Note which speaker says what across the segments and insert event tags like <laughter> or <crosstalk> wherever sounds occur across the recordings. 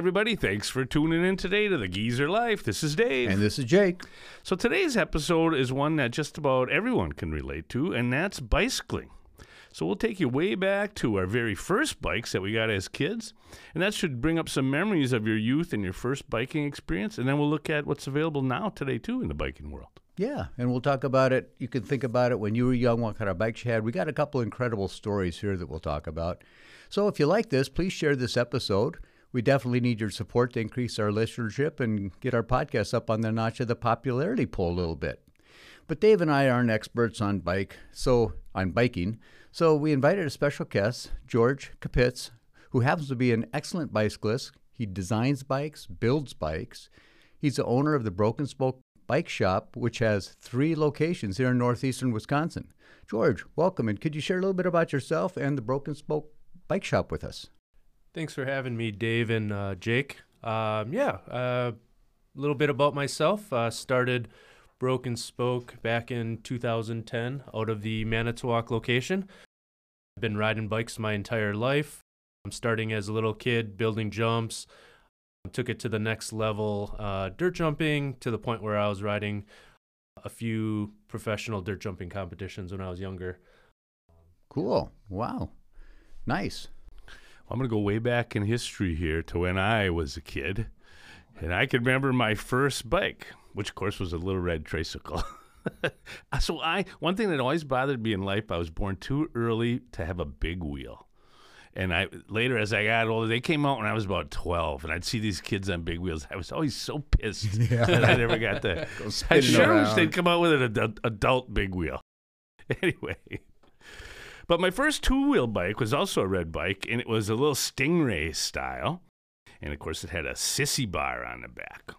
Speaker 1: Everybody. Thanks for tuning in today to the Geezer Life. This is Dave.
Speaker 2: And this is Jake.
Speaker 1: So today's episode is one that just about everyone can relate to, and that's bicycling. So we'll take you way back to our very first bikes that we got as kids, and that should bring up some memories of your youth and your first biking experience, and then we'll look at what's available now today too in the biking world.
Speaker 2: Yeah, and we'll talk about it. You can think about it when you were young, what kind of bikes you had. We got a couple incredible stories here that we'll talk about. So if you like this, please share this episode. We definitely need your support to increase our listenership and get our podcast up on the notch of the popularity poll a little bit. But Dave and I aren't experts on bike, so on biking. So we invited a special guest, George Kapitz, who happens to be an excellent bicyclist. He designs bikes, builds bikes. He's the owner of the Broken Spoke Bike Shop, which has three locations here in northeastern Wisconsin. George, welcome, and could you share a little bit about yourself and the Broken Spoke Bike Shop with us?
Speaker 3: Thanks for having me, Dave and uh, Jake. Um, yeah, a little bit about myself. Uh, started Broken Spoke back in 2010 out of the Manitowoc location. I've been riding bikes my entire life. I'm starting as a little kid, building jumps. Took it to the next level, uh, dirt jumping, to the point where I was riding a few professional dirt jumping competitions when I was younger.
Speaker 2: Cool. Wow. Nice.
Speaker 1: I'm going to go way back in history here to when I was a kid. And I can remember my first bike, which of course was a little red tricycle. <laughs> so I one thing that always bothered me in life, I was born too early to have a big wheel. And I later as I got older, they came out when I was about twelve, and I'd see these kids on big wheels. I was always so pissed <laughs> yeah. that I never got that. <laughs> I sure wish they'd come out with an adult, adult big wheel. Anyway, but my first two wheel bike was also a red bike, and it was a little Stingray style. And of course, it had a sissy bar on the back.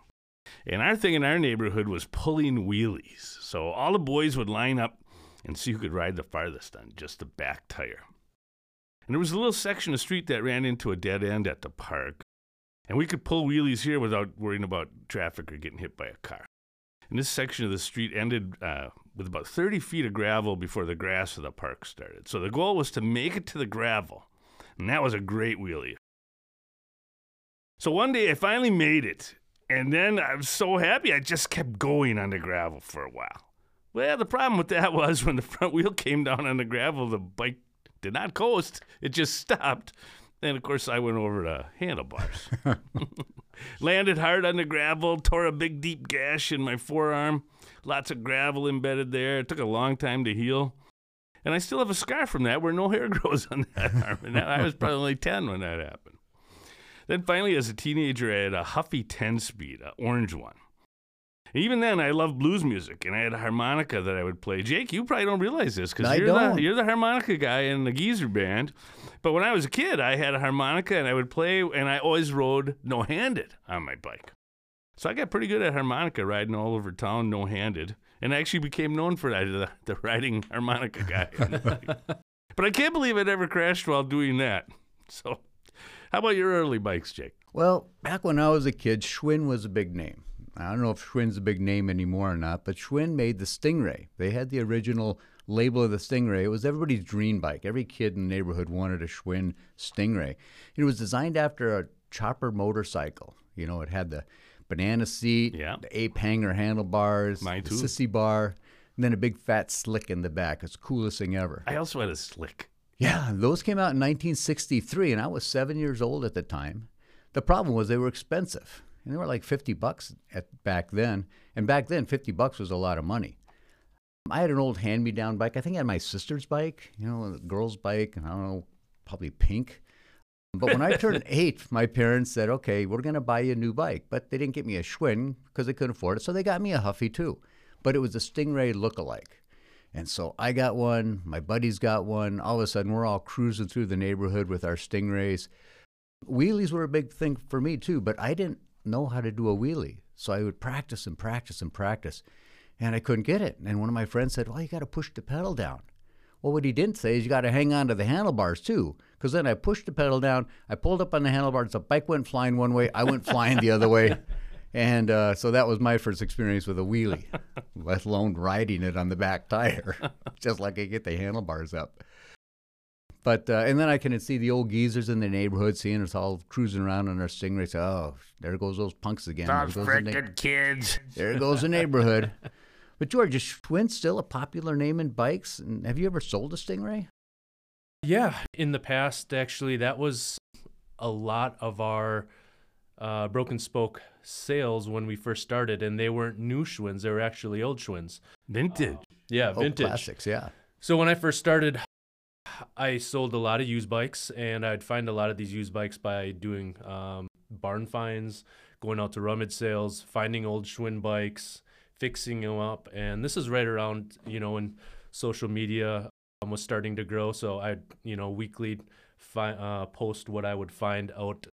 Speaker 1: And our thing in our neighborhood was pulling wheelies. So all the boys would line up and see who could ride the farthest on just the back tire. And there was a little section of street that ran into a dead end at the park. And we could pull wheelies here without worrying about traffic or getting hit by a car. And this section of the street ended uh, with about 30 feet of gravel before the grass of the park started. So the goal was to make it to the gravel. And that was a great wheelie. So one day I finally made it. And then I was so happy I just kept going on the gravel for a while. Well, the problem with that <laughs> was when the front wheel came down on the gravel, the bike did not coast. It just stopped. And of course, I went over to handlebars. <laughs> Landed hard on the gravel, tore a big deep gash in my forearm. Lots of gravel embedded there. It took a long time to heal. And I still have a scar from that where no <laughs> hair grows on that arm. And that, I was probably only 10 when that happened. Then finally, as a teenager, I had a Huffy 10 speed, an orange one. Even then, I loved blues music, and I had a harmonica that I would play. Jake, you probably don't realize this because you're
Speaker 2: don't.
Speaker 1: the, you're the harmonica guy in the Geezer band. But when I was a kid, I had a harmonica, and I would play, and I always rode no handed on my bike. So I got pretty good at harmonica riding all over town no handed, and I actually became known for that, the, the riding harmonica guy. on the bike. but I can't believe I ever crashed while doing that. So, how about your early bikes, Jake?
Speaker 2: Well, back when I was a kid, Schwinn was a big name. I don't know if Schwinn's a big name anymore or not, but Schwinn made the Stingray. They had the original label of the Stingray. It was everybody's dream bike. Every kid in the neighborhood wanted a Schwinn Stingray. It was designed after a chopper motorcycle. You know, it had the banana seat,
Speaker 1: Yeah.
Speaker 2: the ape hanger handlebars,
Speaker 1: Mine
Speaker 2: the sissy bar, and then a big fat slick in the back. It's the coolest thing ever.
Speaker 1: I also had a slick.
Speaker 2: Yeah, those came out in 1963, and I was seven years old at the time. The problem was they were expensive, and they were like 50 bucks at back then. And back then, 50 bucks was a lot of money. I had an old hand-me-down bike. I think I had my sister's bike, you know, a girl's bike, and I don't know, probably pink. But when I turned <laughs> eight, my parents said, okay, we're going to buy you a new bike. But they didn't get me a Schwinn because they couldn't afford it. So they got me a Huffy too. But it was a Stingray look-alike. And so I got one, my buddies got one. All of a sudden, we're all cruising through the neighborhood with our Stingrays. Wheelies were a big thing for me too, but I didn't know how to do a wheelie. So I would practice and practice and practice. And I couldn't get it. And one of my friends said, Well, you got to push the pedal down. Well, what he didn't say is you got to hang on to the handlebars too. Because then I pushed the pedal down, I pulled up on the handlebars, the bike went flying one way, I went flying the other way. <laughs> And uh, so that was my first experience with a wheelie, <laughs> let alone riding it on the back tire, <laughs> just like I get the handlebars up. But uh, and then I can see the old geezers in the neighborhood seeing us all cruising around on our Stingrays. Oh, there goes those punks again.
Speaker 1: Those
Speaker 2: there goes the na-
Speaker 1: frickin' kids.
Speaker 2: there goes the neighborhood. <laughs> But George, is Schwinn still a popular name in bikes? And have you ever sold a Stingray?
Speaker 3: Yeah, in the past, actually, that was a lot of our uh, broken spoke sales when we first started, and they weren't new Schwinns; they were actually old Schwinns.
Speaker 1: Vintage.
Speaker 3: Yeah,
Speaker 2: Oh,
Speaker 3: vintage.
Speaker 2: classics, yeah.
Speaker 3: So when I first started, I sold a lot of used bikes, and I'd find a lot of these used bikes by doing um, barn finds, going out to rummage sales, finding old Schwinn bikes, fixing them up, and this is right around you know when social media um, was starting to grow. So I'd you know weekly fi- uh, post what I would find out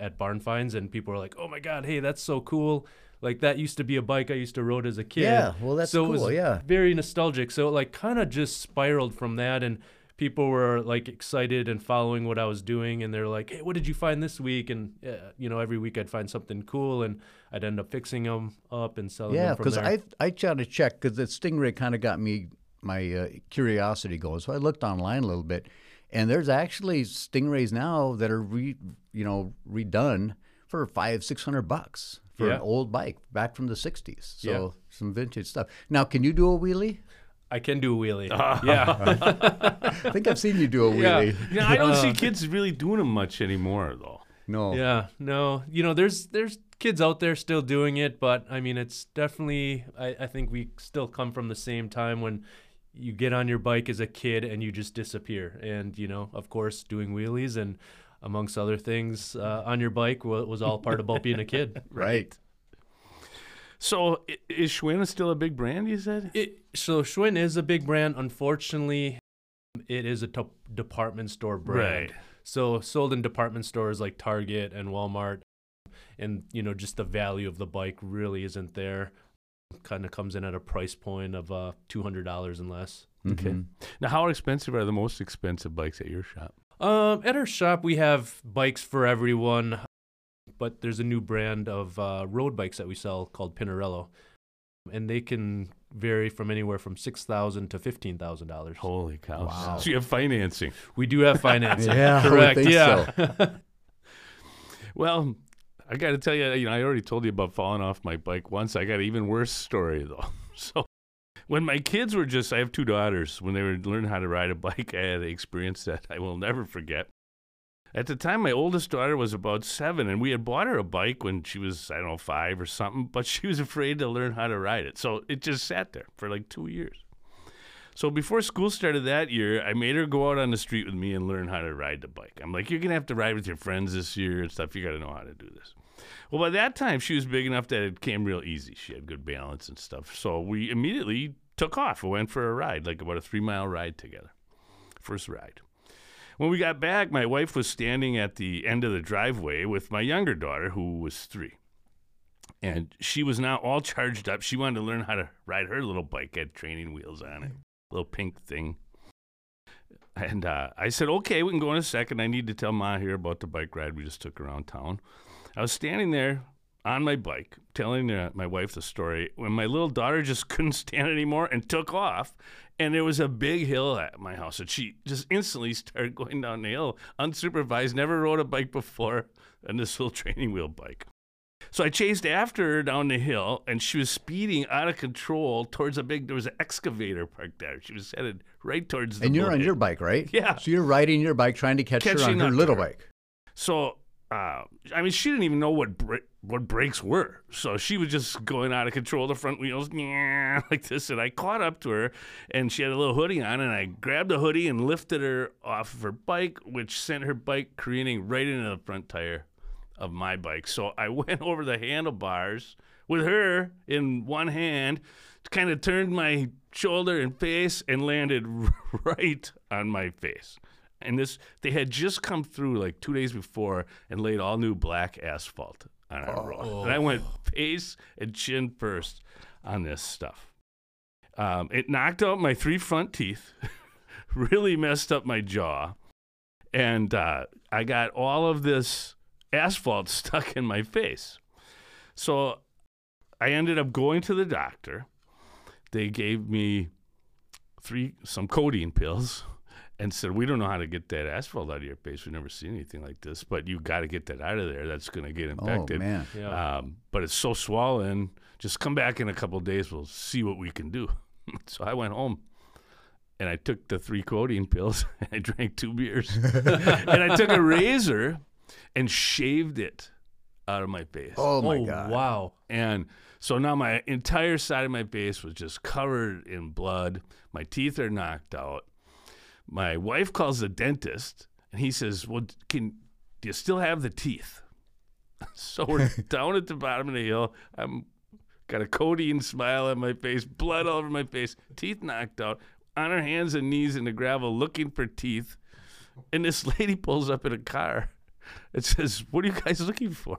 Speaker 3: at barn finds, and people were like, "Oh my God, hey, that's so cool!" Like that used to be a bike I used to ride as a kid.
Speaker 2: Yeah, well, that's
Speaker 3: so
Speaker 2: cool,
Speaker 3: It was
Speaker 2: yeah.
Speaker 3: very nostalgic. So it like kind of just spiraled from that, and people were like excited and following what I was doing, and they're like, "Hey, what did you find this week?" And uh, you know, every week I'd find something cool, and I'd end up fixing them up and selling
Speaker 2: Yeah, because. I I tried to check because the Stingray kind of got me my uh, curiosity going. So I looked online a little bit, and there's actually Stingrays now that are re you know redone for five six hundred bucks for
Speaker 3: Yeah.
Speaker 2: an old bike back from the '60s. So
Speaker 3: Yeah.
Speaker 2: some vintage stuff. Now, can you do a wheelie?
Speaker 3: I can do a wheelie. <laughs> yeah. <laughs>
Speaker 2: I think I've seen you do a wheelie.
Speaker 1: Yeah, I don't see kids really doing them much anymore, though.
Speaker 2: No.
Speaker 3: Yeah, no, you know, there's there's kids out there still doing it, but I mean, it's definitely. I, I think we still come from the same time when you get on your bike as a kid and you just disappear, and you know, of course, doing wheelies and amongst other things uh, on your bike wa- was all part about being a kid. <laughs>
Speaker 2: Right.
Speaker 1: So is Schwinn still a big brand? You said.
Speaker 3: It, so Schwinn is a big brand. Unfortunately, it is a department store brand.
Speaker 1: Right.
Speaker 3: So sold in department stores like Target and Walmart, and you know just the value of the bike really isn't there. Kind of comes in at a price point of uh, two hundred dollars and less.
Speaker 1: Okay.
Speaker 2: Mhm.
Speaker 1: Now, how expensive are the most expensive bikes at your shop?
Speaker 3: Um, at our shop we have bikes for everyone, but there's a new brand of uh, road bikes that we sell called Pinarello, and they can vary from anywhere from six thousand to fifteen thousand dollars.
Speaker 1: Holy cow!
Speaker 2: Wow.
Speaker 1: So you have financing.
Speaker 3: We do have financing. <laughs>
Speaker 2: Yeah, I
Speaker 3: correct.
Speaker 2: think
Speaker 3: yeah. <laughs>
Speaker 1: Well, I got to tell you, you know, I already told you about falling off my bike once. I got an even worse story though. <laughs> So, when my kids were just, I have two daughters. When they were learning how to ride a bike, I had an experience that I will never forget. At the time, my oldest daughter was about seven, and we had bought her a bike when she was, I don't know, five or something, but she was <laughs> afraid to learn how to ride it. So it just sat there for like two years. So before school started that year, I made her go out on the street with me and learn how to ride the bike. I'm like, you're going to have to ride with your friends this year and stuff. You got to know how to do this. Well, by that time, she was big enough that it came real easy. She had good balance and stuff. So we immediately took off. We went for a ride, like about a three mile ride together. First ride. When we got back, my wife was standing at the end of the driveway with my younger daughter, who was three. And she was now all <laughs> charged up. She wanted to learn how to ride her little bike, had training wheels on it, little pink thing. And uh, I said, okay, we can go in a second. I need to tell Ma here about the bike ride we just took around town. I was standing there on my bike telling uh, my wife the story when my little daughter just <laughs> couldn't stand anymore and took off. And there was a big hill at my house. And she just instantly <laughs> started going down the hill, unsupervised, never rode a bike before, and this little training wheel bike. So I chased after her down the hill, and she was speeding out of control towards a big. There was an excavator parked there. She was headed right towards the.
Speaker 2: And you're on your bike, right?
Speaker 1: Yeah.
Speaker 2: So you're riding your bike trying to catch her on her little
Speaker 1: her.
Speaker 2: bike.
Speaker 1: So uh, I mean, she didn't even know what bra- what brakes were, so she was just going out of control. The front wheels, <laughs> like this, and I caught up to her, and she had a little hoodie on, and I grabbed the hoodie and lifted her off of her bike, which sent her bike careening right into the front tire of my bike. So I <laughs> went over the handlebars with her in one hand, kind of turned my shoulder and face, and landed <laughs> right on my face and this they had just come through like two days before and laid all new black asphalt on our road. And I went face and chin first on this stuff. Um, it knocked out my three front teeth, <laughs> really messed up my jaw, and uh, I got all of this asphalt <laughs> stuck in my face. So I ended up going to the doctor. They gave me three some codeine pills and said, "We don't know how to get that asphalt out of your face. We've never seen anything like this, but you got to get that out of there. That's going to get infected.
Speaker 2: Oh man.
Speaker 3: Yeah.
Speaker 1: Um, but it's so swollen. Just come back in a couple of days. We'll see what we can do." <laughs> so I went home. And I took the three codeine pills. And <laughs> I drank two beers, <laughs> and I took a razor and shaved it out of my face.
Speaker 2: Oh my
Speaker 3: oh,
Speaker 2: god.
Speaker 3: wow.
Speaker 1: And so now my entire side of my face was just covered in blood. My teeth are knocked out. My wife calls the dentist and he says, Well, can do you still have the teeth? <laughs> So we're <laughs> down at the bottom of the hill. I'm got a codeine smile on my face, blood all over my face, teeth knocked out, on her hands and knees in the gravel looking for teeth. And this <laughs> lady pulls up in a car. It says, "What are you guys looking for?"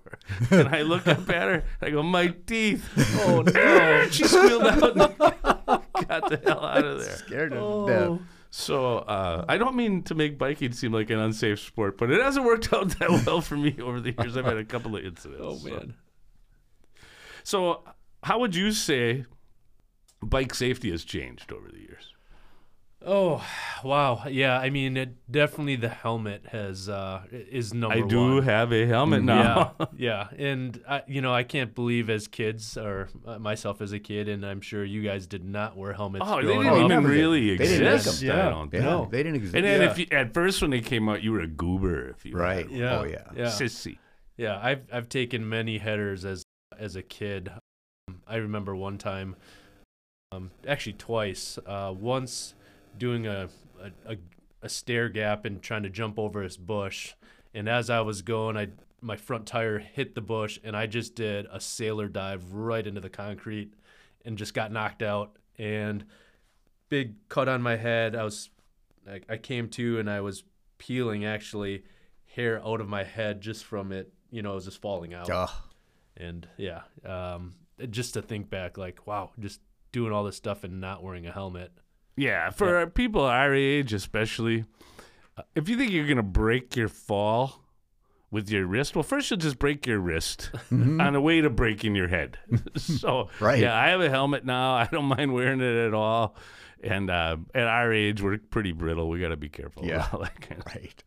Speaker 1: And I look up at her. I go, "My teeth." Oh no! she squealed out and got the hell out of there.
Speaker 2: Scared to
Speaker 3: Oh.
Speaker 2: death.
Speaker 1: So uh, I don't mean to make biking seem like an unsafe sport, but it hasn't worked out that <laughs> well for me over the years. I've had a couple of incidents.
Speaker 3: Oh
Speaker 1: so-
Speaker 3: man.
Speaker 1: So, how would you say bike safety has changed over the years?
Speaker 3: Oh, wow. Yeah, I mean, it, definitely the helmet has uh, is number
Speaker 1: I
Speaker 3: one.
Speaker 1: do have a helmet now.
Speaker 3: Yeah, <laughs> yeah, and I, you know, I can't believe as kids or uh, myself as a kid, and I'm sure you guys did not wear helmets.
Speaker 1: Oh, they
Speaker 3: growing
Speaker 1: didn't
Speaker 3: up.
Speaker 1: even really
Speaker 2: They didn't make
Speaker 1: exist.
Speaker 3: them.
Speaker 1: I
Speaker 3: Yeah.
Speaker 2: Yeah.
Speaker 3: No.
Speaker 2: they didn't exist.
Speaker 1: And then
Speaker 3: Yeah.
Speaker 1: if you, at first when they came out, you were a goober. If you
Speaker 2: right.
Speaker 3: Yeah.
Speaker 2: Oh yeah.
Speaker 3: Yeah.
Speaker 1: sissy.
Speaker 3: Yeah, I've I've taken many headers as as a kid. Um, I remember one time, um, actually twice. Uh, once doing a, a a a stair gap and trying to jump over this bush, and as I was going, I my front tire hit the bush, and I just did a sailor dive right into the concrete, and just got knocked out. And big cut on my head. I was I, I came to, and I was peeling actually hair out of my head just from it. You know, it was just falling out.
Speaker 2: Ugh.
Speaker 3: And yeah, um, just to think back, like, wow, just doing all this stuff and not wearing a helmet.
Speaker 1: Yeah, for people our age, especially, uh, if you think you're gonna break your fall with your wrist, well, first you'll just break your wrist <laughs> <laughs> on the way to breaking your head. <laughs> so,
Speaker 2: Right.
Speaker 1: yeah, I have a helmet now. I don't mind wearing it at all. And uh, at our age, we're pretty brittle. We got to be careful.
Speaker 2: Yeah.
Speaker 1: about kind of-
Speaker 2: Right.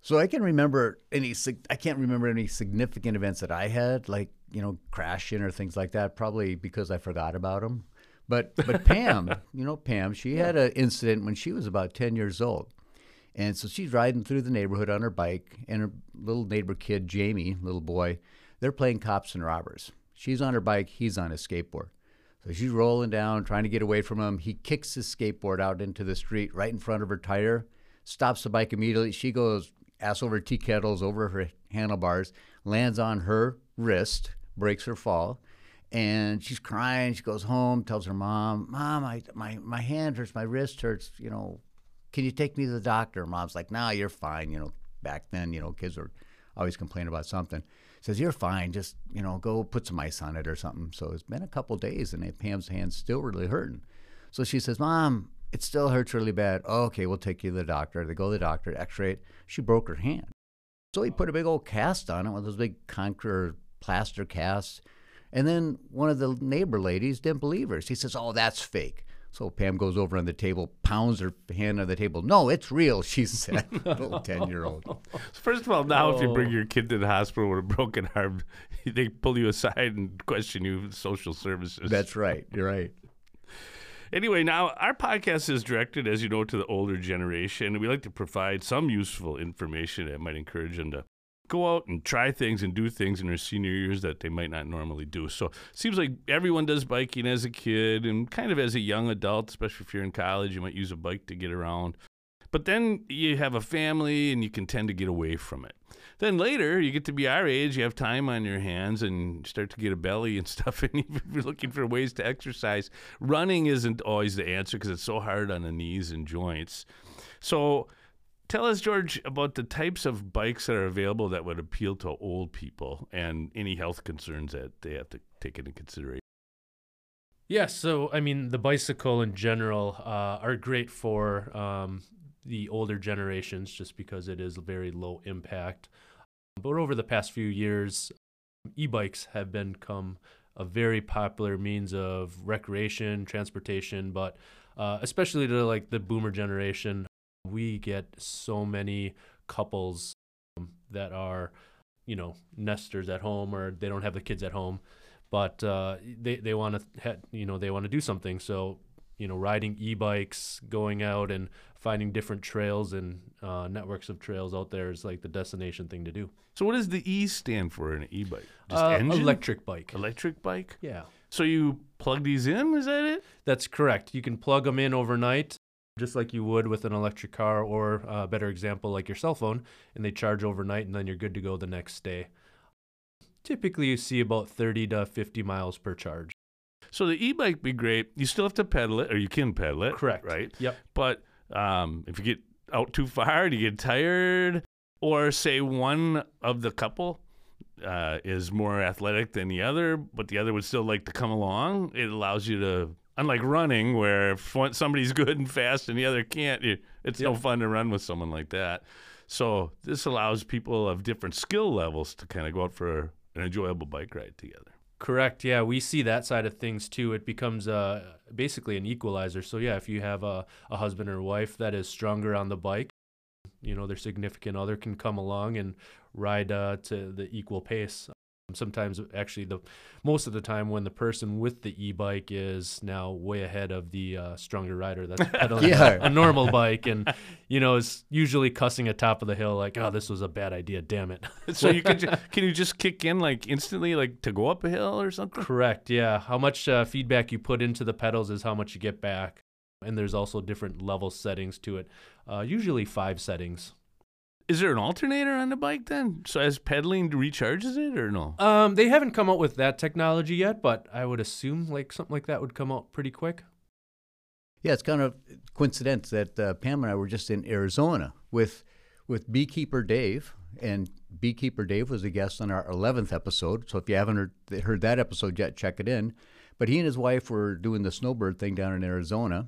Speaker 2: So I can remember any. I can't remember any significant events that I had, like you know, crashing or things like that. Probably because I forgot about them. But but <laughs> Pam, you know, Pam, she had an incident when she was about ten years old, and so she's riding through the neighborhood on her bike, and her little neighbor kid, Jamie, little boy, they're playing cops and robbers. She's on her bike, he's on his skateboard. So she's rolling down, trying to get away from him. He kicks his skateboard out into the street right in front of her tire, stops the bike immediately. She goes ass over tea kettles over her handlebars, lands on her wrist, breaks her fall, and she's crying. She goes home, tells her mom, "Mom, I, my my hand hurts, my wrist hurts. You know, can you take me to the doctor?" Mom's like, "Nah, you're fine." You know, back then, you know, kids were always complaining about something. Says, "You're fine. Just you know, go put some ice on it or something." So it's been a couple days, and Pam's hand's still really hurting. So she says, "Mom, it still hurts really bad." "Oh, okay, we'll take you to the doctor. They go to the doctor, X-ray it. She broke her hand. So he put a big old cast on it, one of those big concrete plaster casts. And then one of the neighbor ladies didn't believe her. She says, "Oh, that's fake." So Pam goes over on the table, pounds her hand on the table. No, it's real, she <laughs> said. Little <laughs> ten-year-old.
Speaker 1: First of all, now if you bring
Speaker 3: Oh.
Speaker 1: your kid to the hospital with a broken arm, <laughs> they pull you aside and question you with social services.
Speaker 2: That's right. You're right.
Speaker 1: Anyway, now our podcast is directed, as you know, to the older generation. We like to provide some useful information that might encourage them to go out and try things and do things in their senior years that they might not normally do. So it seems like everyone does biking as a kid and kind of as a young adult, especially if you're in college, you might use a bike to get around. But then you have a family and you can tend to get away from it. Then later, you get to be our age, you have time on your hands and start to get a belly and <laughs> stuff, and you're <laughs> looking for ways to exercise. Running isn't always the answer because it's so hard on the knees and joints. So, tell us, George, about the types of bikes that are available that would appeal to old people and any health concerns that they have to take into consideration.
Speaker 3: Yeah, so I mean, the bicycle in general uh, are great for um, the older generations just because it is very low impact. But over the past few years, e-bikes have become a very popular means of recreation, transportation, but uh, especially to like the boomer generation, we get so many couples um, that are, you know, nesters at home or they don't have the kids at home, but uh, they they want to, ha- you know, they want to do something. So you know, riding e-bikes, going out and finding different trails and uh, networks of trails out there is like the destination thing to do.
Speaker 1: So, what does the E stand for in an e bike? Just
Speaker 3: Uh,
Speaker 1: engine?
Speaker 3: electric bike.
Speaker 1: Electric bike?
Speaker 3: Yeah,
Speaker 1: So, you plug these in? Is that it?
Speaker 3: that's correct. You can plug them in overnight, just like you would with an electric car, or a better example, like your cell phone, and they charge overnight, and then you're good to go the next day. Typically, you see about 30 to 50 miles per charge.
Speaker 1: So, the e bike be great. You still have to pedal it, or you can pedal it.
Speaker 3: Correct.
Speaker 1: Right?
Speaker 3: Yep.
Speaker 1: But um, if you get out too far, do you get tired? Or say one of the couple uh, is more athletic than the other, but the other would still like to come along. It allows you to, unlike running, where if one, somebody's <laughs> good and fast and the other can't, it, it's no fun to run with someone like that. So this allows people of different skill levels to kind of go out for an enjoyable bike ride together.
Speaker 3: Correct. Yeah, we see that side of things too. It becomes uh, basically an equalizer. So yeah, if you have a, a husband or wife that is stronger on the bike, you know, their significant other can come along and ride uh, to the equal pace. Sometimes, actually, the most of the time, when the person with the e-bike is now way ahead of the uh, stronger rider that's <laughs> pedaling
Speaker 2: Yeah.
Speaker 3: a normal bike, and you know, is usually cussing at top of the hill like, "Oh, this was a bad idea. Damn it." <laughs>
Speaker 1: So you can <laughs> ju- can you just kick in like instantly, like to go up a hill or something?
Speaker 3: Correct. Yeah. How much uh, feedback you put into the pedals is how much you get back. And there's also different level settings to it. Uh, usually five settings.
Speaker 1: Is there an alternator on the bike then? So as pedaling recharges it or no?
Speaker 3: Um, they haven't come out with that technology yet, but I would assume like something like that would come out pretty quick.
Speaker 2: Yeah, it's kind of coincidence that uh, Pam and I were just in Arizona with with beekeeper Dave, and beekeeper Dave was a guest on our 11th episode. So if you haven't heard, heard that episode yet, check it in. But he and his wife were doing the snowbird thing down in Arizona,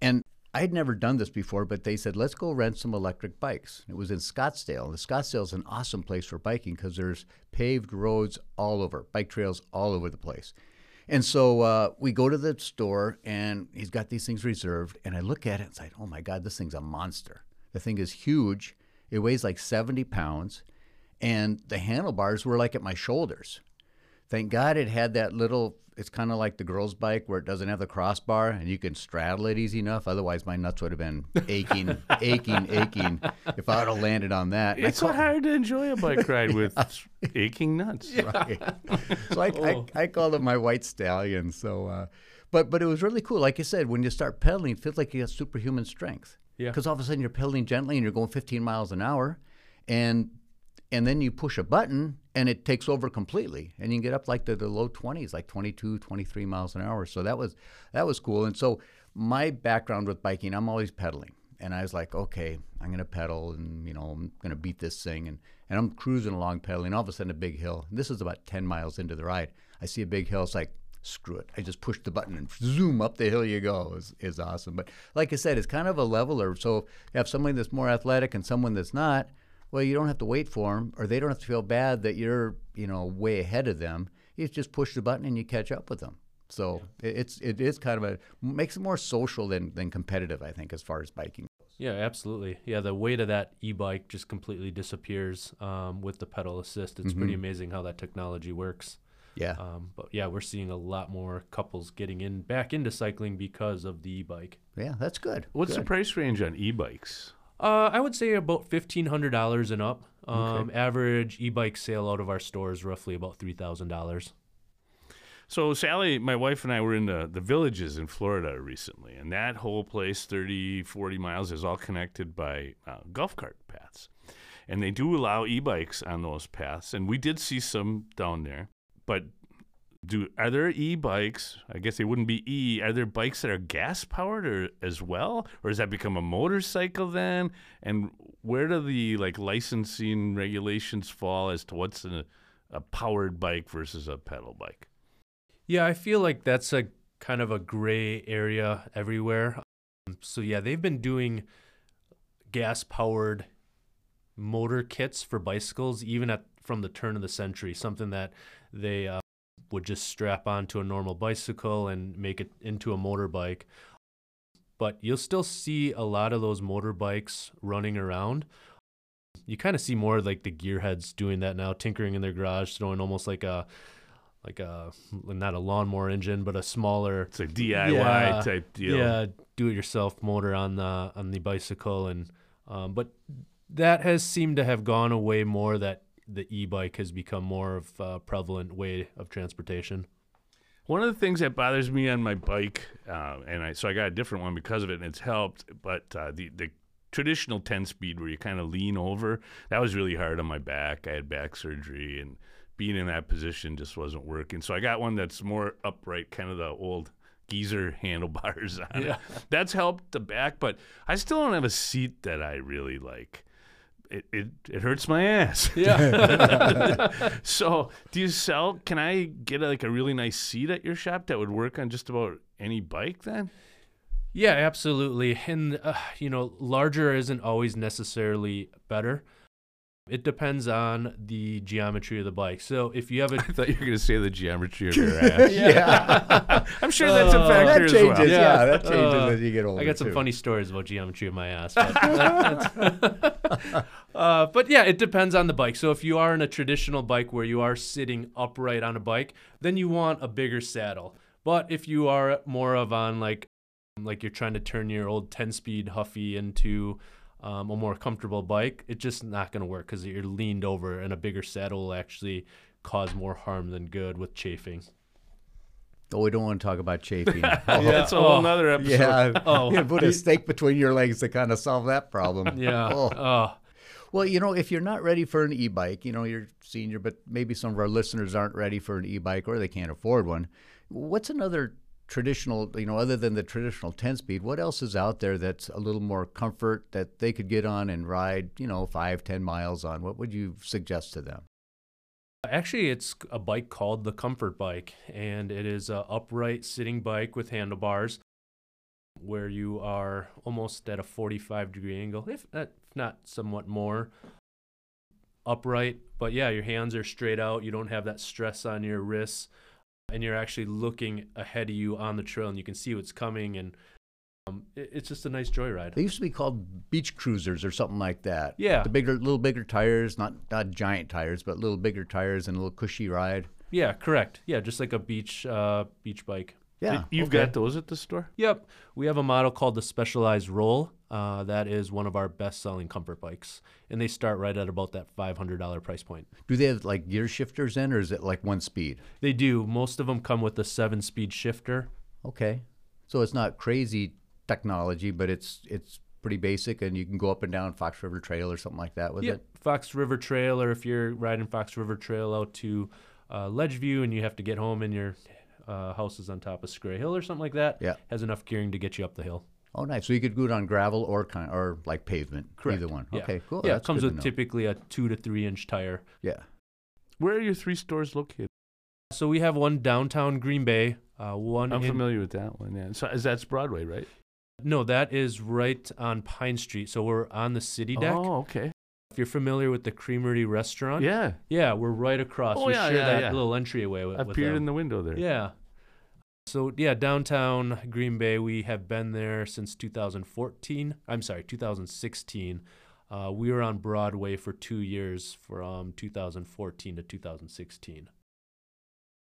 Speaker 2: and I'd never done this before, but they said let's go rent some electric bikes. It was in Scottsdale. And Scottsdale is an awesome place for biking because there's paved roads all over, bike trails all over the place. And so uh, we go to the store, and he's got these things reserved. And I look at it and say, "Oh my God, this thing's a monster! The thing is huge. It weighs like 70 pounds, and the handlebars were like at my shoulders. Thank God it had that little. It's kind of like the girls' bike where it doesn't have the crossbar, and you can straddle it easy enough. Otherwise, my nuts would have been aching, <laughs> aching, aching if I would have landed on that. And
Speaker 1: It's so hard to enjoy a bike <laughs> ride with aching nuts. <laughs>
Speaker 2: right. So I,
Speaker 3: Oh.
Speaker 2: I, I called it my white stallion. So, uh, but but it was really cool. Like you said, when you start pedaling, it feels like you got superhuman strength.
Speaker 3: Yeah.
Speaker 2: Because all of a sudden you're pedaling gently and you're going 15 miles an hour, and and then you push a button and it takes over completely, and you can get up like to the low 20s, like 22, 23 miles an hour. So that was that was cool. And so my background with biking, I'm always pedaling. And I was like, okay, I'm gonna pedal, and you know, I'm gonna beat this thing, and and I'm cruising along pedaling. All of a sudden, a big hill. This is about 10 miles into the ride. I see a big hill. It's like, screw it. I just push the button and zoom up the hill you go. is is awesome. But like I said, it's kind of a leveler. So if you have somebody that's more athletic and someone that's not. Well, you don't have to wait for them, or they don't have to feel bad that you're, you know, way ahead of them. You just push the button and you catch up with them. So it it's it is kind of a makes it more social than than competitive, I think, as far as biking.
Speaker 3: Yeah, absolutely. Yeah, the weight of that e-bike just completely disappears um, with the pedal assist. It's pretty amazing how that technology works.
Speaker 2: Yeah.
Speaker 3: Um, but yeah, we're seeing a lot more couples getting in back into cycling because of the e-bike.
Speaker 2: Yeah, that's good.
Speaker 1: What's the price range on e-bikes?
Speaker 3: Uh, I would say about fifteen hundred dollars and up. Um, Average e-bike sale out of our store is roughly about three thousand dollars.
Speaker 1: So Sally, my wife and I were in the, the villages in Florida recently, and that whole place, 30, 40 miles, is all connected by uh, golf cart paths. And they do allow e-bikes on those paths, and we did see some down there. But do are there e-bikes? I guess they wouldn't be e. Are there bikes that are gas powered or as well, or does that become a motorcycle then? And where do the like licensing regulations fall as to what's a, a powered bike versus a pedal bike?
Speaker 3: Yeah, I feel like that's a kind of a gray area everywhere. Um, so yeah, they've been doing gas powered motor kits for bicycles even at from the turn of the century, something that they uh, would just strap onto a normal bicycle and make it into a motorbike. But you'll still see a lot of those motorbikes running around. You kind of see more like the gearheads doing that now, tinkering in their garage, throwing almost like a like a not a lawnmower engine, but a smaller
Speaker 1: It's a DIY
Speaker 3: Yeah,
Speaker 1: type deal.
Speaker 3: yeah, do-it-yourself motor on the on the bicycle, and um, but that has seemed to have gone away more. That the e-bike has become more of a prevalent way of transportation.
Speaker 1: One of the things that bothers me on my bike, uh, and I so I got a different one because of it, and it's helped. But uh, the the traditional ten speed where you kind of lean over, that was really hard on my back. I had back surgery, and being in that position just wasn't working. So I got one that's more upright, kind of the old geezer <laughs> handlebars on it. That's helped the back, but I still don't have a seat that I really like. It, it, it hurts my ass. <laughs>
Speaker 3: Yeah, <laughs>
Speaker 1: So, do you sell? Can I get like a really nice seat at your shop that would work on just about any bike? Then
Speaker 3: yeah, absolutely. And uh, you know, larger isn't always necessarily better. It depends on the geometry of the bike. So if you have a <laughs>
Speaker 1: I thought you were going to say the geometry of your <laughs> ass.
Speaker 2: yeah. <laughs>
Speaker 1: I'm sure that's a
Speaker 3: Oh.
Speaker 1: factor
Speaker 2: that
Speaker 1: as well.
Speaker 2: Yeah,
Speaker 3: Yeah.
Speaker 2: that changes
Speaker 3: Uh,
Speaker 2: as you get older.
Speaker 3: I got some
Speaker 2: too.
Speaker 3: funny stories about geometry of my ass. But, that's- uh, but yeah, it depends on the bike. So if you are in a traditional bike where you are sitting upright on a bike, then you want a bigger saddle. But if you are more of on like like you're trying to turn your old 10-speed Huffy into um, a more comfortable bike, it's just not going to work because you're leaned over, and a bigger saddle will actually cause more harm than good with chafing.
Speaker 2: Oh, we don't want to talk about chafing. <laughs>
Speaker 1: Oh,
Speaker 3: Yeah.
Speaker 1: that's a whole
Speaker 3: Oh.
Speaker 1: nother episode.
Speaker 2: yeah. <laughs>
Speaker 3: Oh.
Speaker 2: Yeah, put a stake between your legs to kind of solve that problem. <laughs>
Speaker 3: Yeah.
Speaker 2: Oh.
Speaker 3: Oh.
Speaker 2: Well, you know, if you're not ready for an e-bike, you know, you're senior, but maybe some of our listeners aren't ready for an e-bike or they can't afford one. What's another traditional, you know, other than the traditional 10-speed, what else is out there that's a little more comfort that they could get on and ride, you know, five, ten miles on? What would you suggest to them?
Speaker 3: Actually, it's a bike called the Comfort Bike, and it is a upright sitting bike with handlebars, where you are almost at a 45 degree angle, if uh, not somewhat more upright. But yeah, your hands are straight out. You don't have that stress on your wrists, and you're actually looking ahead of you on the trail, and you can see what's coming. And um, it, it's just a nice joyride.
Speaker 2: They used to be called beach cruisers or something like that.
Speaker 3: Yeah.
Speaker 2: The bigger, little bigger tires, not not giant tires, but little bigger tires and a little cushy ride.
Speaker 3: Yeah, correct. Yeah, just like a beach uh, beach bike.
Speaker 2: Yeah.
Speaker 1: You've
Speaker 2: okay.
Speaker 1: got those at the store?
Speaker 3: Yep. We have a model called the Specialized Roll. Uh, that is one of our best selling comfort bikes. And they start right at about that $500 price point.
Speaker 2: Do they have like gear shifters in, or is it like one speed?
Speaker 3: They do. Most of them come with a seven speed shifter.
Speaker 2: Okay, so it's not crazy technology, but it's it's pretty basic, and you can go up and down Fox River Trail or something like that with
Speaker 3: Yep.
Speaker 2: it.
Speaker 3: Fox River Trail, or if you're riding Fox River Trail out to uh, Ledgeview and you have to get home and your uh, house is on top of Scray Hill or something like that,
Speaker 2: Yeah.
Speaker 3: has enough gearing to get you up the hill.
Speaker 2: Oh, nice. So you could do it on gravel or kind or like pavement,
Speaker 3: Correct.
Speaker 2: either one.
Speaker 3: Yeah.
Speaker 2: Okay, cool.
Speaker 3: Yeah,
Speaker 2: That's
Speaker 3: it comes with typically a two to three inch tire.
Speaker 2: Yeah.
Speaker 1: Where are your three stores located?
Speaker 3: So we have one downtown Green Bay, uh, one
Speaker 1: I'm
Speaker 3: in
Speaker 1: familiar with that one. Yeah. So is that's Broadway, right?
Speaker 3: No, that is right on Pine Street. So we're on the city deck.
Speaker 1: Oh, okay.
Speaker 3: If you're familiar with the Creamery restaurant,
Speaker 1: Yeah.
Speaker 3: yeah, we're right across.
Speaker 1: Oh,
Speaker 3: we
Speaker 1: yeah,
Speaker 3: share
Speaker 1: yeah,
Speaker 3: that
Speaker 1: yeah.
Speaker 3: little entryway with,
Speaker 1: I
Speaker 3: with
Speaker 1: peered
Speaker 3: them.
Speaker 1: in the window there.
Speaker 3: Yeah. So yeah, downtown Green Bay, we have been there since 2014. I'm sorry, 2016. Uh, we were on Broadway for two years, from 2014 to 2016.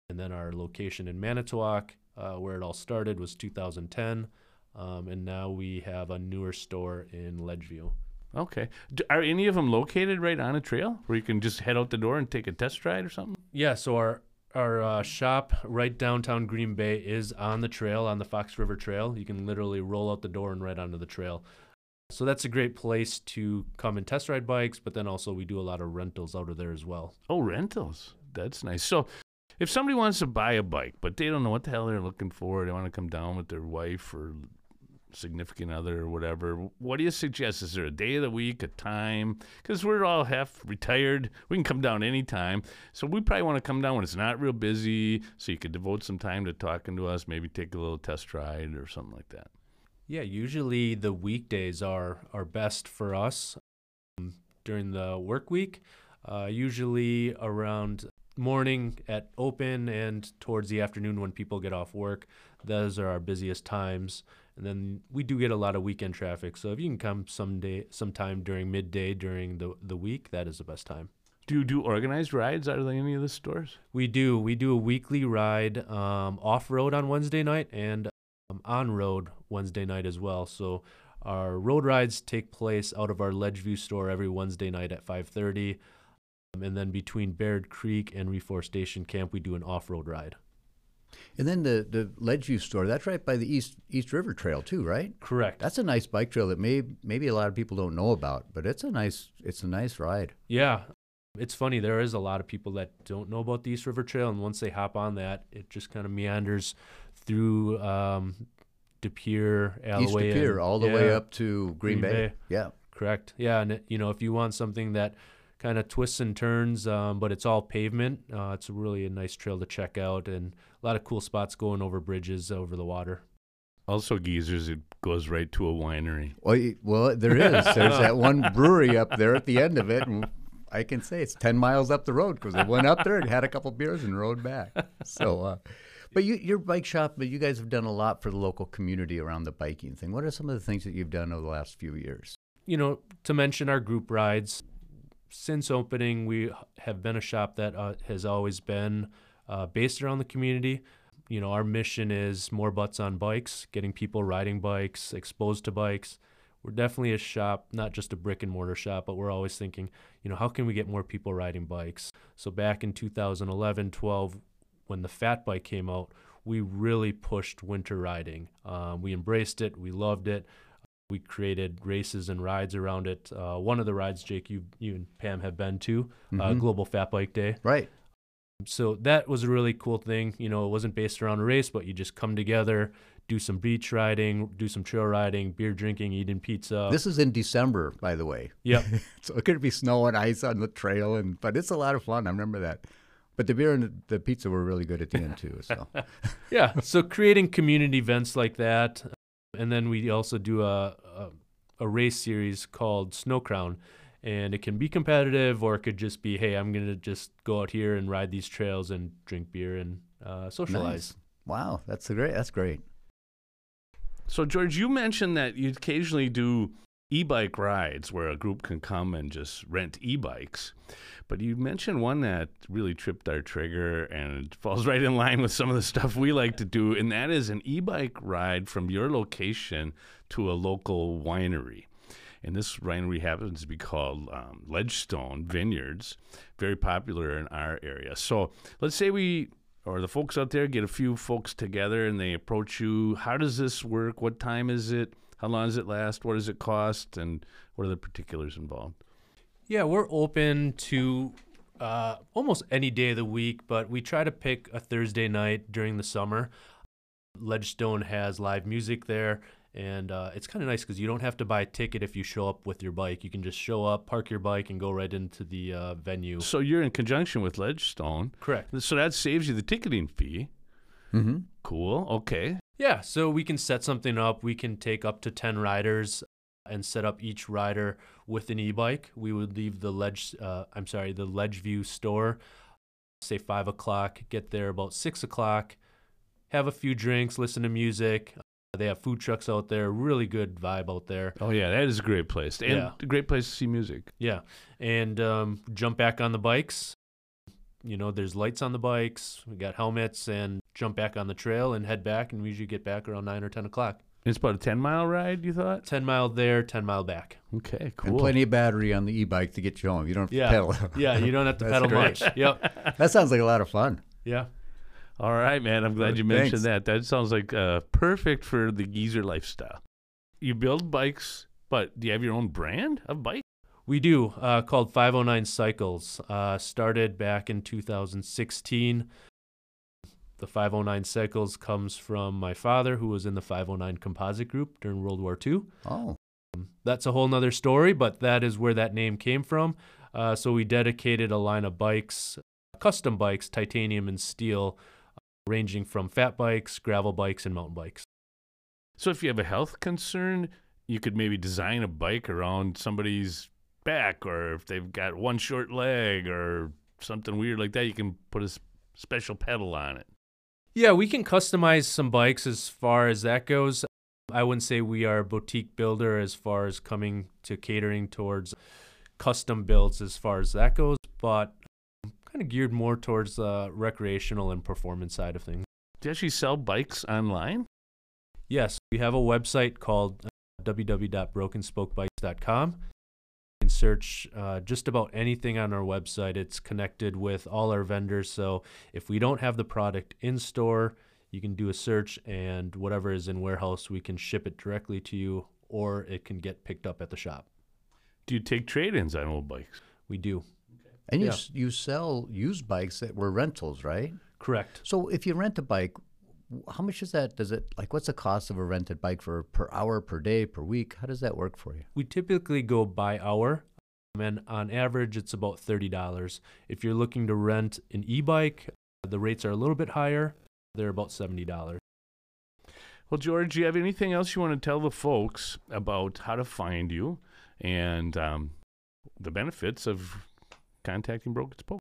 Speaker 3: And then our location in Manitowoc, uh, where it all started, was 2010. Um, and now we have a newer store in Ledgeview.
Speaker 1: Okay. D- are any of them located right on a trail where you can just head out the door and take a test ride or something?
Speaker 3: Yeah, so our our uh, shop right downtown Green Bay is on the trail, on the Fox River Trail. You can literally roll out the door and right onto the trail. So that's a great place to come and test ride bikes, but then also we do a lot of rentals out of there as well.
Speaker 1: Oh, rentals. That's nice. So, if somebody wants to buy a bike, but they don't know what the hell they're looking for, they want to come down with their wife or significant other or whatever, what do you suggest? Is there a day of the week, a time? Because we're all half retired. We can come down anytime. So we probably want to come down when it's not real busy so you could devote some time to talking to us, maybe take a little test ride or something like that.
Speaker 3: Yeah, usually the weekdays are, are best for us um, during the work week. Uh, usually around morning at open and towards the afternoon when people get off work. Those are our busiest times. And then we do get a lot of weekend traffic. So if you can come someday, sometime during midday during the, the week, that is the best time.
Speaker 1: Do you do organized rides out of any of the stores?
Speaker 3: We do. We do a weekly ride um, off road on Wednesday night and um, on road Wednesday night as well. So our road rides take place out of our Ledgeview store every Wednesday night at 5:30, um, and then between Baird Creek and Reforestation Camp, we do an off-road ride.
Speaker 2: And then the the Ledgeview store, that's right by the East East River Trail too, right?
Speaker 3: Correct.
Speaker 2: That's a nice bike trail that may maybe a lot of people don't know about, but it's a nice it's a nice ride.
Speaker 3: Yeah. It's funny, there is a lot of people that don't know about the East River Trail, and once they hop on that, it just kind of meanders through um, De Pere,
Speaker 2: East De Pere, all the way up to Green,
Speaker 3: Green
Speaker 2: Bay.
Speaker 3: Bay.
Speaker 2: Yeah.
Speaker 3: Correct. Yeah, and it, you know, if you want something that kind of twists and turns, um, but it's all pavement, uh, it's really a nice trail to check out, and a lot of cool spots going over bridges over the water.
Speaker 1: Also, geezers, it goes right to a winery.
Speaker 2: Well, y- well, there is. There's that one <laughs> brewery up there at the end of it, and I can say it's ten miles up the road because I went up there and had a couple beers and rode back. So, uh, but you, your bike shop, but you guys have done a lot for the local community around the biking thing. What are some of the things that you've done over the last few years?
Speaker 3: You know, to mention our group rides, since opening, we have been a shop that uh, has always been uh, based around the community. You know, our mission is more butts on bikes, getting people riding bikes, exposed to bikes. We're definitely a shop, not just a brick and mortar shop, but we're always thinking, you know, how can we get more people riding bikes? So back in 2011, 12, when the fat bike came out, we really pushed winter riding. Um, we embraced it, we loved it. We created races and rides around it. Uh, one of the rides, Jake, you you and Pam have been to, uh,
Speaker 2: Mhm.
Speaker 3: Global Fat Bike Day.
Speaker 2: Right.
Speaker 3: So that was a really cool thing. You know, it wasn't based around a race, but you just come together, do some beach riding, do some trail riding, beer drinking, eating pizza.
Speaker 2: This is in December, by the way.
Speaker 3: yep. <laughs>
Speaker 2: So it could be snow and ice on the trail, and but it's a lot of fun. I remember that. But the beer and the, the pizza were really good at the end too. So <laughs>
Speaker 3: yeah. So creating community events like that, and then we also do a a, a race series called Snow Crown, and it can be competitive or it could just be, hey, I'm gonna just go out here and ride these trails and drink beer and uh, socialize.
Speaker 2: nice. Wow, that's a great. That's great.
Speaker 1: So, George, you mentioned that you occasionally do e bike rides where a group can come and just rent e bikes. But you mentioned one that really tripped our trigger and it falls <laughs> right in line with some of the stuff we like to do, and that is an e bike ride from your location to a local winery. And this winery happens to be called um, Ledgestone Vineyards, very popular in our area. So let's say we, or the folks out there, get a few folks together and they approach you. How does this work? What time is it? How long does it last? What does it cost? And what are the particulars involved?
Speaker 3: Yeah, we're open to uh, almost any day of the week, but we try to pick a Thursday night during the summer. Ledgestone has live music there, and uh, it's kind of nice because you don't have to buy a ticket if you show up with your bike. You can just show up, park your bike, and go right into the uh, venue.
Speaker 1: So you're in conjunction with Ledgestone.
Speaker 3: Correct.
Speaker 1: So that saves you the ticketing fee.
Speaker 2: Mm-hmm.
Speaker 1: Cool. Okay.
Speaker 3: Yeah, so we can set something up. We can take up to 10 riders and set up each rider with an e-bike. We would leave the ledge, uh, I'm sorry, the Ledgeview store, say five o'clock, get there about six o'clock, have a few drinks, listen to music. They have food trucks out there, really good vibe out there.
Speaker 1: Oh, yeah, that is a great place. And
Speaker 3: Yeah.
Speaker 1: a great place to see music.
Speaker 3: Yeah, and um, jump back on the bikes, you know, there's lights on the bikes. We got helmets and jump back on the trail and head back. And we usually get back around nine or ten o'clock.
Speaker 1: It's about a 10 mile ride, you thought?
Speaker 3: Ten mile there, ten mile back.
Speaker 1: Okay, cool.
Speaker 2: And plenty of battery on the e-bike to get you home. You don't have to
Speaker 3: Yeah,
Speaker 2: pedal.
Speaker 3: yeah. You don't have to <laughs> pedal
Speaker 2: great.
Speaker 3: much. Yep.
Speaker 2: that sounds like a lot of fun.
Speaker 3: Yeah.
Speaker 1: All right, man. I'm glad you mentioned
Speaker 2: Thanks.
Speaker 1: that. That sounds like uh, perfect for the geezer lifestyle. You build bikes, but do you have your own brand of bike?
Speaker 3: We do, uh, called 509 Cycles. Uh, started back in 2016. The 509 Cycles comes from my father, who was in the 509 Composite Group during World War II.
Speaker 2: Oh,
Speaker 3: That's a whole nother story, but that is where that name came from. Uh, so we dedicated a line of bikes, custom bikes, titanium and steel, ranging from fat bikes, gravel bikes, and mountain bikes.
Speaker 1: So if you have a health concern, you could maybe design a bike around somebody's back, or if they've got one short leg or something weird like that, you can put a special pedal on it.
Speaker 3: Yeah, we can customize some bikes as far as that goes. I wouldn't say we are a boutique builder as far as coming to catering towards custom builds as far as that goes, but kind of geared more towards the recreational and performance side of things.
Speaker 1: Do you actually sell bikes online?
Speaker 3: Yes, we have a website called uh, www.brokenspokebikes.com. You can search uh, just about anything on our website. It's connected with all our vendors. So if we don't have the product in store, you can do a search, and whatever is in warehouse, we can ship it directly to you, or it can get picked up at the shop.
Speaker 1: Do you take trade-ins on old bikes?
Speaker 3: We do.
Speaker 2: And you
Speaker 3: Yeah.
Speaker 2: s you sell used bikes that were rentals, right?
Speaker 3: Correct.
Speaker 2: So if you rent a bike, how much is that? Does it like what's the cost of a rented bike for per hour, per day, per week? How does that work for you?
Speaker 3: We typically go by hour, and on average, it's about $30. If you're looking to rent an e bike, the rates are a little bit higher. They're about $70.
Speaker 1: Well, George, do you have anything else you want to tell the folks about how to find you and um, the benefits of contacting Broken Spoke?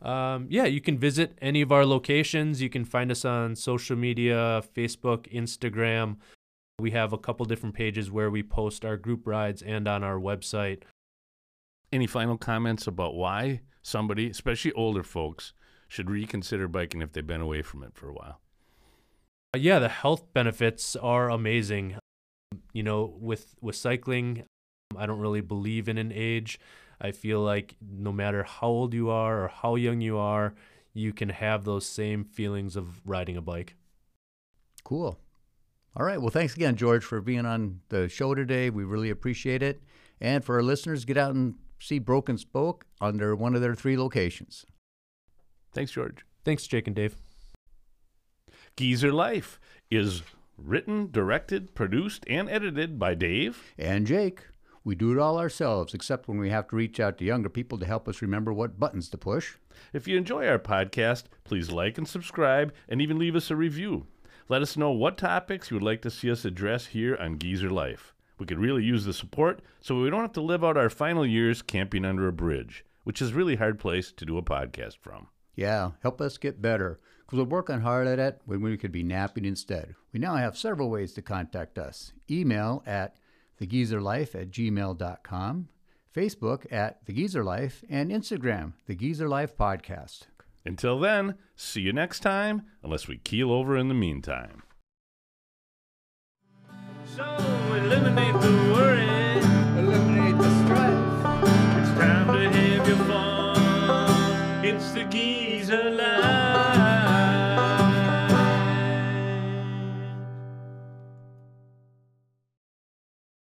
Speaker 3: Um, yeah, you can visit any of our locations. You can find us on social media Facebook, Instagram. We have a couple different pages where we post our group rides and on our website.
Speaker 1: Any final comments about why somebody, especially older folks, should reconsider biking if they've been away from it for a while?
Speaker 3: Uh, yeah, the health benefits are amazing. You know, with with cycling, I don't really believe in an age. I feel like no matter how old you are or how young you are, you can have those same feelings of riding a bike.
Speaker 2: Cool. All right. Well, thanks again, George, for being on the show today. We really appreciate it. And for our listeners, get out and see Broken Spoke under one of their three locations.
Speaker 1: Thanks, George.
Speaker 3: Thanks, Jake and Dave.
Speaker 1: Geezer Life is written, directed, produced, and edited by Dave.
Speaker 2: And Jake, we do it all ourselves, except when we have to reach out to younger people to help us remember what buttons to push.
Speaker 1: If you enjoy our podcast, please like and subscribe and even leave us a review. Let us know what topics you would like to see us address here on Geezer Life. We could really use the support so we don't have to live out our final years camping under a bridge, which is a really hard place to do a podcast from.
Speaker 2: Yeah, help us get better, because we're working hard at it when we could be napping instead. We now have several ways to contact us. Email at thegeezerlife at gmail.com, Facebook at The Geezer Life, and Instagram, The Geezer Life Podcast.
Speaker 1: Until then, see you next time, unless we keel over in the meantime. So eliminate the